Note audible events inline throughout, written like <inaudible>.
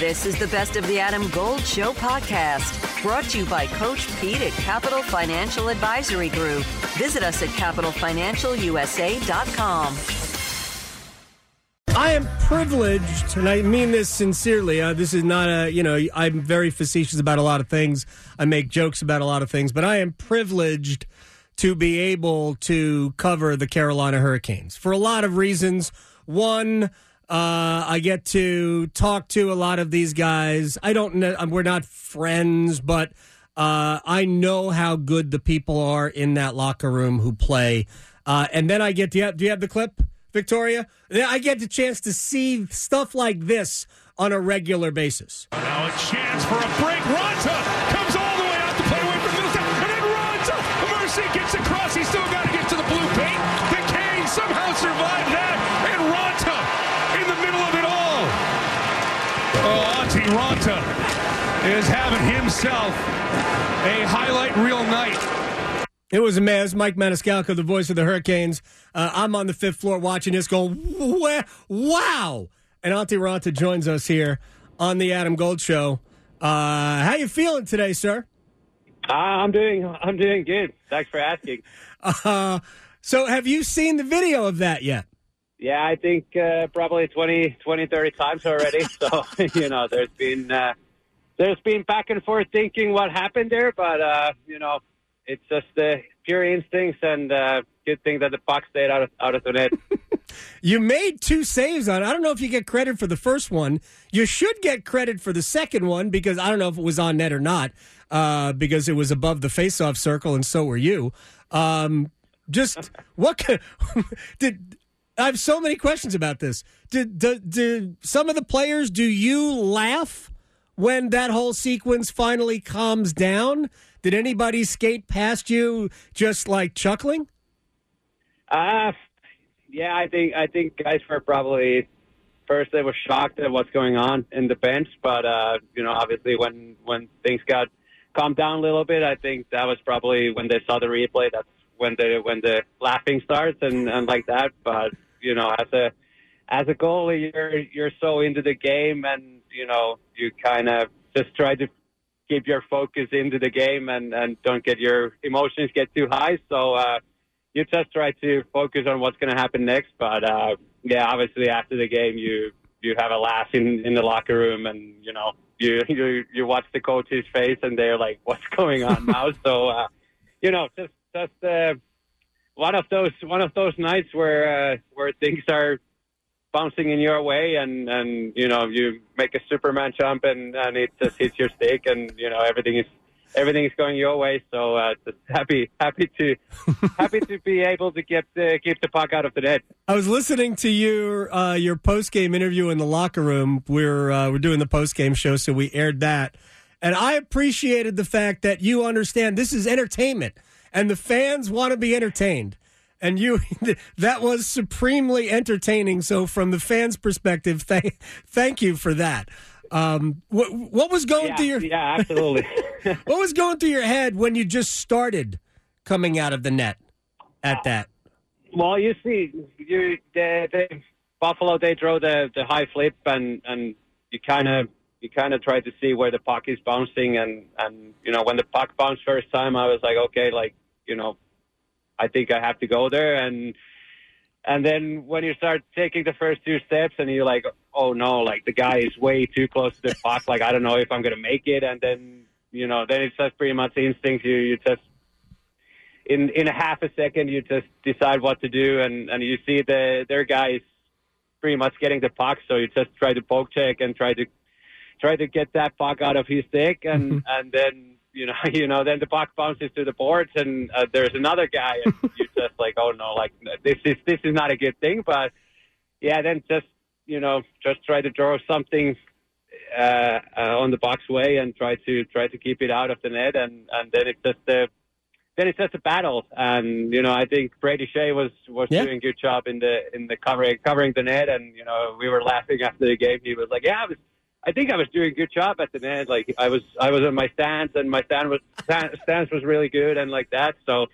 This is the Best of the Adam Gold Show podcast, brought to you by Coach Pete at Capital Financial Advisory Group. Visit us at capitalfinancialusa.com. I am privileged, and I mean this sincerely. Uh, this is not a, you know, I'm very facetious about a lot of things. I make jokes about a lot of things, but I am privileged to be able to cover the Carolina Hurricanes for a lot of reasons. One, uh, I get to talk to a lot of these guys. I don't know, we're not friends, but uh, I know how good the people are in that locker room who play. Uh, and then I get, to do you have the clip? Victoria. I get the chance to see stuff like this on a regular basis. Now a chance for a break. Raanta comes all the way out to play away from Mittelstadt. And then Raanta, Mercy gets across. He's still got to get to the blue paint. The Canes somehow survive that. And Raanta in the middle of it all. Antti is having himself a highlight reel night. It was a man. Mike Maniscalco, the voice of the Hurricanes. Uh, I'm on the fifth floor watching this go, wow. And Antti Raanta joins us here on the Adam Gold Show. Uh, how you feeling today, sir? Uh, I'm doing I'm doing good. Thanks for asking. <laughs> Uh, so have you seen the video of that yet? Yeah, I think uh, probably 20, 20, 30 times already. <laughs> so, you know, there's been uh, there's been back and forth thinking what happened there, but uh, you know, it's just uh, pure instincts and uh, good thing that the puck stayed out of, out of the net. <laughs> you made two saves on. I don't know if you get credit for the first one. You should get credit for the second one because I don't know if it was on net or not uh, because it was above the faceoff circle and so were you. Um, just <laughs> what could, did I have so many questions about this? Did, did, did some of the players do you laugh when that whole sequence finally calms down? Did anybody skate past you just like chuckling? Uh yeah, I think I think guys were probably first they were shocked at what's going on in the bench, but uh, you know, obviously when when things got calmed down a little bit, I think that was probably when they saw the replay. That's when the when the laughing starts and and like that. But you know, as a as a goalie, you're you're so into the game, and you know, you kind of just try to keep your focus into the game and, and don't get your emotions get too high. So uh, you just try to focus on what's going to happen next. But uh, yeah, obviously after the game, you you have a laugh in, in the locker room, and you know you you you watch the coach's face, and they're like, "What's going on <laughs> now?" so uh, you know, just just uh, one of those one of those nights where uh, where things are bouncing in your way and and you know you make a superman jump and and it just hits your stick and you know everything is everything is going your way. So uh just happy happy to <laughs> happy to be able to get uh, keep the puck out of the net. I was listening to your uh your post game interview in the locker room. We're uh, we're doing the post game show so we aired that. And i appreciated the fact that you understand this is entertainment and the fans want to be entertained and you <laughs> that was supremely entertaining. So, from the fans' perspective, thank thank you for that. Um, what what was going yeah, through your yeah absolutely <laughs> what was going through your head when you just started coming out of the net at that? Well, you see, you the, the Buffalo they throw the the high flip and and you kind of you kind of try to see where the puck is bouncing and and you know when the puck bounced first time I was like okay like you know I think I have to go there. And and then when you start taking the first two steps, and you're like, oh no, like the guy is way too close to the puck. Like I don't know if I'm gonna make it. And then you know, then it's just pretty much instinct. You you just in in a half a second, you just decide what to do, and and you see the their guys pretty much getting the puck. So you just try to poke check and try to try to get that puck out of his stick, and mm-hmm. and then you know, <laughs> you know, then the puck bounces to the boards, and uh, there's another guy, and <laughs> you're just like, oh no, like this is this is not a good thing. But yeah, then just you know, just try to draw something uh, uh, on the box way and try to try to keep it out of the net, and and then it's just a then it's just a battle. And you know, I think Brady Skjei was was yeah. doing a good job in the in the covering covering the net, and you know, we were laughing after the game. He was like, yeah, I was I think I was doing a good job at the end. Like I was, I was in my stance, and my stand was stance was really good, and like that. So,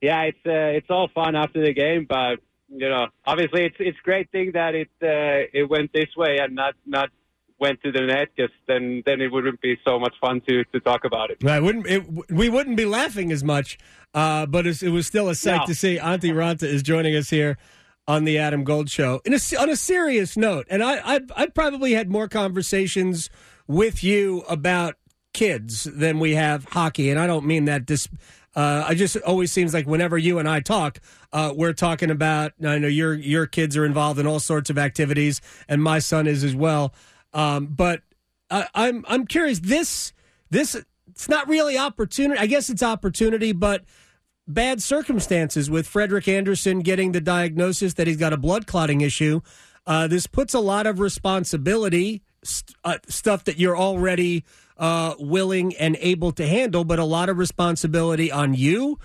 yeah, it's uh, it's all fun after the game, but you know, obviously, it's it's great thing that it uh, it went this way and not not went to the net, because then then it wouldn't be so much fun to to talk about it. I wouldn't. It, we wouldn't be laughing as much, uh, but it was still a sight No. to see. Antti Raanta is joining us here on the Adam Gold Show. In a, on a serious note, and I, I I probably had more conversations with you about kids than we have hockey, and I don't mean that dis. Uh, I just always seems like whenever you and I talk, uh, we're talking about. I know your your kids are involved in all sorts of activities, and my son is as well. Um, but I, I'm I'm curious. This this it's not really opportunity. I guess it's opportunity, but bad circumstances with Frederik Andersen getting the diagnosis that he's got a blood clotting issue. Uh, this puts a lot of responsibility, st- uh, stuff that you're already uh, willing and able to handle, but a lot of responsibility on you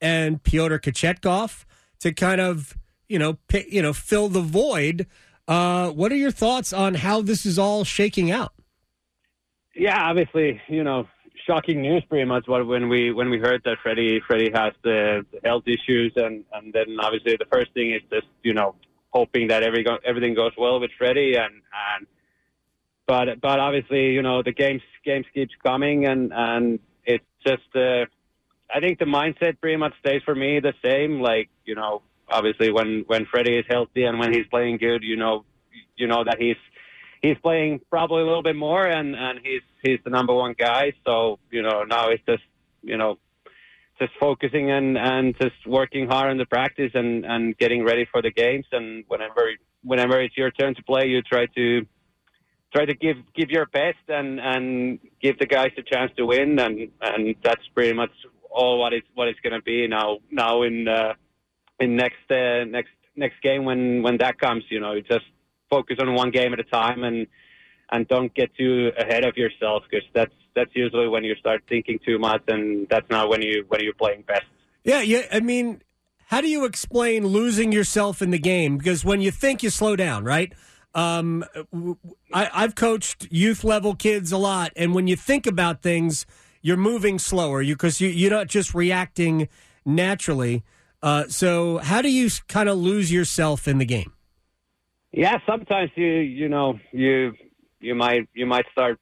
and Pyotr Kochetkov to kind of you know pick, you know fill the void. Uh, what are your thoughts on how this is all shaking out? Yeah, obviously, you know, shocking news pretty much. What when we when we heard that Freddie Freddie has the, health issues, and and then obviously the first thing is just you know hoping that every everything goes well with Freddie, and and but but obviously you know the games games keeps coming, and and it's just uh, I think the mindset pretty much stays for me the same. Like you know, obviously when when Freddie is healthy and when he's playing good, you know, you know that he's he's playing probably a little bit more, and and he's he's the number one guy. So you know now it's just you know just focusing and and just working hard in the practice and and getting ready for the games. And whenever whenever it's your turn to play, you try to try to give give your best and and give the guys a chance to win. And and that's pretty much all what it's what it's going to be now now in uh, in next uh, next next game when when that comes. You know, just focus on one game at a time and and don't get too ahead of yourself because that's that's usually when you start thinking too much and that's not when you when you're playing best. Yeah, yeah. I mean, how do you explain losing yourself in the game? Because when you think, you slow down, right? Um, I, I've coached youth level kids a lot, and when you think about things, you're moving slower. You because you, you're not just reacting naturally. Uh, so, how do you kind of lose yourself in the game? Yeah, sometimes you you know you you might you might start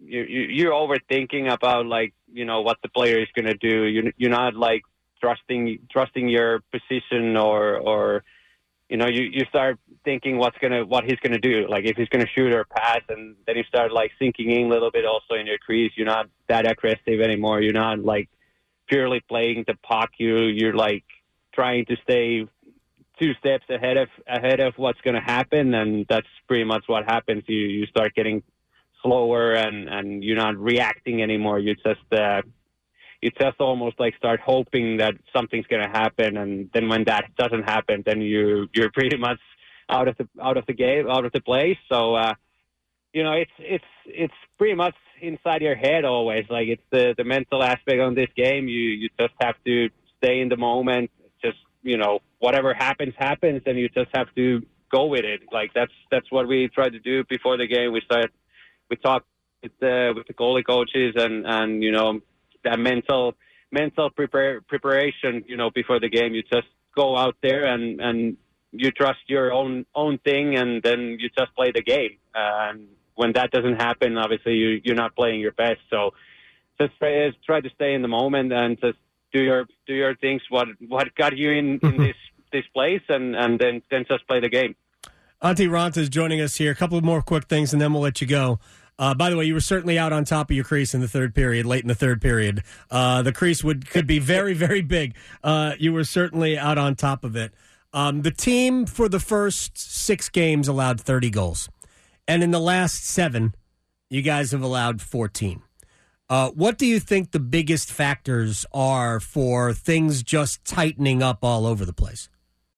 you, you you're overthinking about like you know what the player is going to do. You you're not like trusting trusting your position or or you know you you start thinking what's gonna what he's gonna do. Like if he's gonna shoot or pass, and then you start like sinking in a little bit also in your crease. You're not that aggressive anymore. You're not like purely playing the puck. You you're like trying to stay two steps ahead of ahead of what's going to happen, and that's pretty much what happens. You you start getting slower, and and you're not reacting anymore. You just uh, you just almost like start hoping that something's going to happen, and then when that doesn't happen, then you you're pretty much out of the out of the game, out of the place. So uh, you know, it's it's it's pretty much inside your head always. Like it's the the mental aspect on this game. You you just have to stay in the moment. You know, whatever happens, happens, and you just have to go with it. Like that's that's what we tried to do before the game. We started, we talked with the with the goalie coaches, and and you know that mental mental prepare preparation. You know, before the game, you just go out there and and you trust your own own thing, and then you just play the game. And when that doesn't happen, obviously you you're not playing your best. So just try, try to stay in the moment and just do your do your things. What what got you in, in <laughs> this this place, and and then then just play the game. Antti Raanta is joining us here. A couple more quick things, and then we'll let you go. Uh, by the way, you were certainly out on top of your crease in the third period, late in the third period. Uh, the crease would could be very, very big. Uh, you were certainly out on top of it. Um, the team for the first six games allowed 30 goals, and in the last seven, you guys have allowed 14. Uh, what do you think the biggest factors are for things just tightening up all over the place?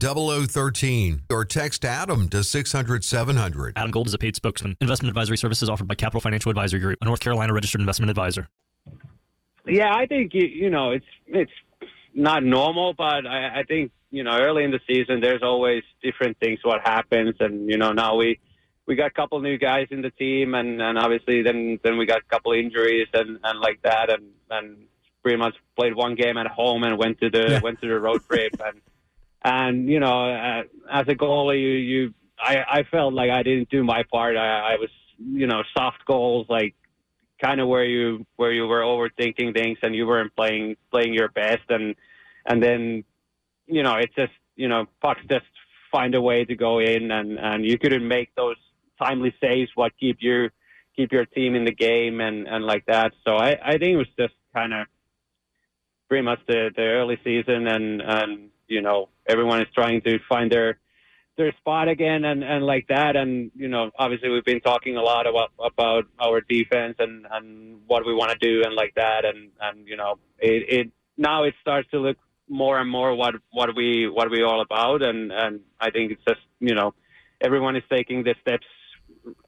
0013 or text Adam to 600 700. Adam Gold is a paid spokesman. Investment advisory services offered by Capital Financial Advisory Group, a North Carolina registered investment advisor. Yeah, I think you, you know it's it's not normal, but I, I think you know early in the season there's always different things what happens, and you know now we we got a couple new guys in the team, and and obviously then then we got a couple injuries and and like that, and and pretty much played one game at home and went to the Yeah. went to the road trip, and and you know uh, as a goalie you you I I felt like I didn't do my part. I I was you know soft goals like kind of where you where you were overthinking things and you weren't playing playing your best and and then you know it's just you know pucks just find a way to go in and and you couldn't make those timely saves what keep you keep your team in the game and and like that so i i think it was just kind of pretty much the the early season and and you know everyone is trying to find their their spot again and, and like that. And, you know, obviously we've been talking a lot about, about our defense and, and what we want to do and like that. And, and, you know, it, it, now it starts to look more and more what, what we, what we all about. And, and I think it's just, you know, everyone is taking the steps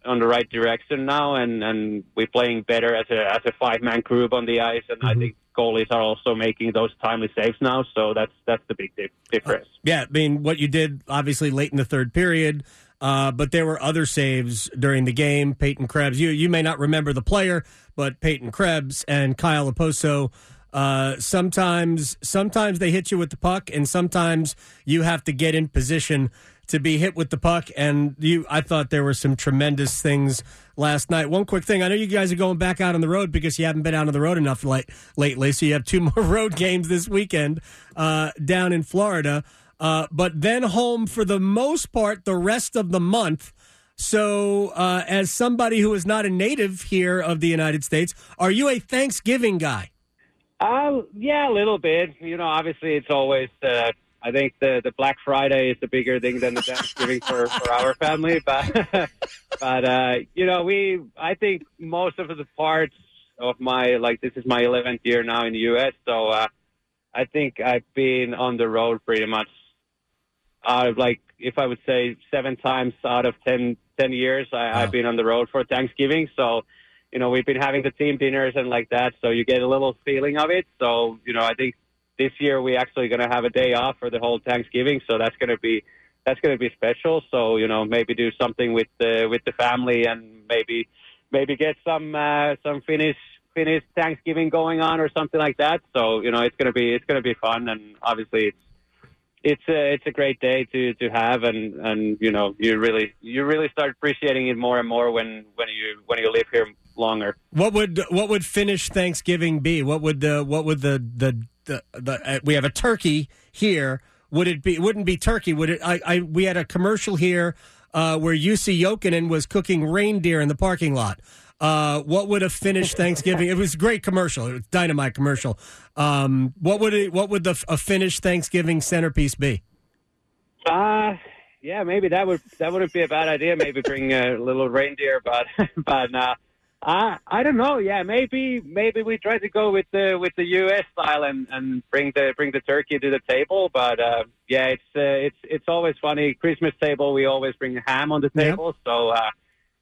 on the right direction now. And, and we're playing better as a, as a five man group on the ice. And I think goalies are also making those timely saves now. So that's, that's the big dif- difference. Yeah, I mean, what you did obviously late in the third period, uh, but there were other saves during the game. Peyton Krebs, you you may not remember the player, but Peyton Krebs and Kyle Okposo. Uh, sometimes, sometimes they hit you with the puck, and sometimes you have to get in position to be hit with the puck. And you, I thought there were some tremendous things last night. One quick thing: I know you guys are going back out on the road because you haven't been out on the road enough late, lately. So you have two <laughs> more road games this weekend uh, down in Florida, uh, but then home for the most part the rest of the month. So, uh, as somebody who is not a native here of the United States, are you a Thanksgiving guy? Uh, yeah, a little bit. You know, obviously it's always. Uh, I think the the Black Friday is the bigger thing than the Thanksgiving for for our family, but <laughs> but uh, you know, we. I think most of the parts of my like this is my 11th year now in the U.S. So uh, I think I've been on the road pretty much. Out of like, if I would say seven times out of 10, 10 years, I, I've been on the road for Thanksgiving. So you know, we've been having the team dinners and like that, so you get a little feeling of it. So, you know, I think this year we actually going to have a day off for the whole Thanksgiving, so that's going to be that's going to be special. So, you know, maybe do something with the with the family and maybe maybe get some uh, some Finnish Finnish Thanksgiving going on or something like that. So, you know, it's going to be it's going to be fun, and obviously it's it's a it's a great day to to have and and you know you really you really start appreciating it more and more when when you when you live here longer. What would what would Finnish Thanksgiving be? What would the what would the the the, the uh, we have a turkey here. Would it be? Wouldn't be turkey. Would it? I, I we had a commercial here uh, where Jussi Jokinen was cooking reindeer in the parking lot. Uh, what would a finished Thanksgiving? It was a great commercial. It was dynamite commercial. Um, what would it? What would the a finished Thanksgiving centerpiece be? Uh yeah, maybe that would that wouldn't be a bad idea. Maybe bring a little reindeer, but <laughs> but uh, I I don't know. Yeah, maybe maybe we try to go with the with the U.S. style and, and bring the bring the turkey to the table. But uh, yeah, it's uh, it's it's always funny. Christmas table, we always bring ham on the Yep. table. So uh,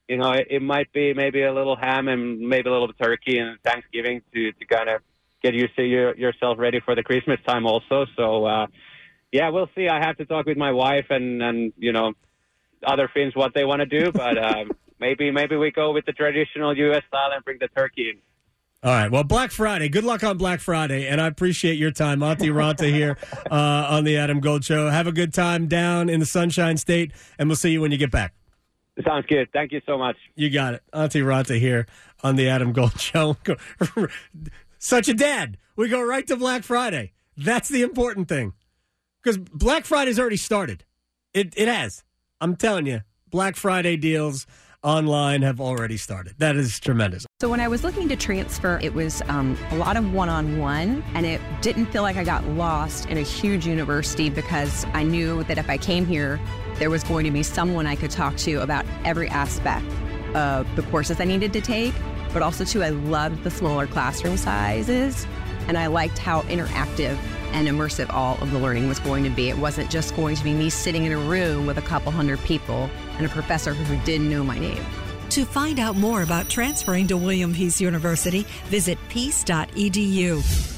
you know, it, it might be maybe a little ham and maybe a little turkey and Thanksgiving to to kind of get used see your, yourself ready for the Christmas time also. So. Uh, yeah, we'll see. I have to talk with my wife and and you know other Finns what they want to do, but <laughs> um, maybe maybe we go with the traditional U.S. style and bring the turkey in. All right. Well, Black Friday. Good luck on Black Friday, and I appreciate your time, Antti Raanta here <laughs> uh, on the Adam Gold Show. Have a good time down in the Sunshine State, and we'll see you when you get back. Sounds good. Thank you so much. You got it, Antti Raanta here on the Adam Gold Show. <laughs> Such a dad. We go right to Black Friday. That's the important thing, because Black Friday's already started. It it has. I'm telling you, Black Friday deals online have already started. That is tremendous. So when I was looking to transfer, it was um, a lot of one-on-one, and it didn't feel like I got lost in a huge university because I knew that if I came here, there was going to be someone I could talk to about every aspect of the courses I needed to take. But also, too, I loved the smaller classroom sizes And I liked how interactive and immersive all of the learning was going to be. It wasn't just going to be me sitting in a room with a couple hundred people and a professor who didn't know my name. To find out more about transferring to William Peace University, visit peace.edu.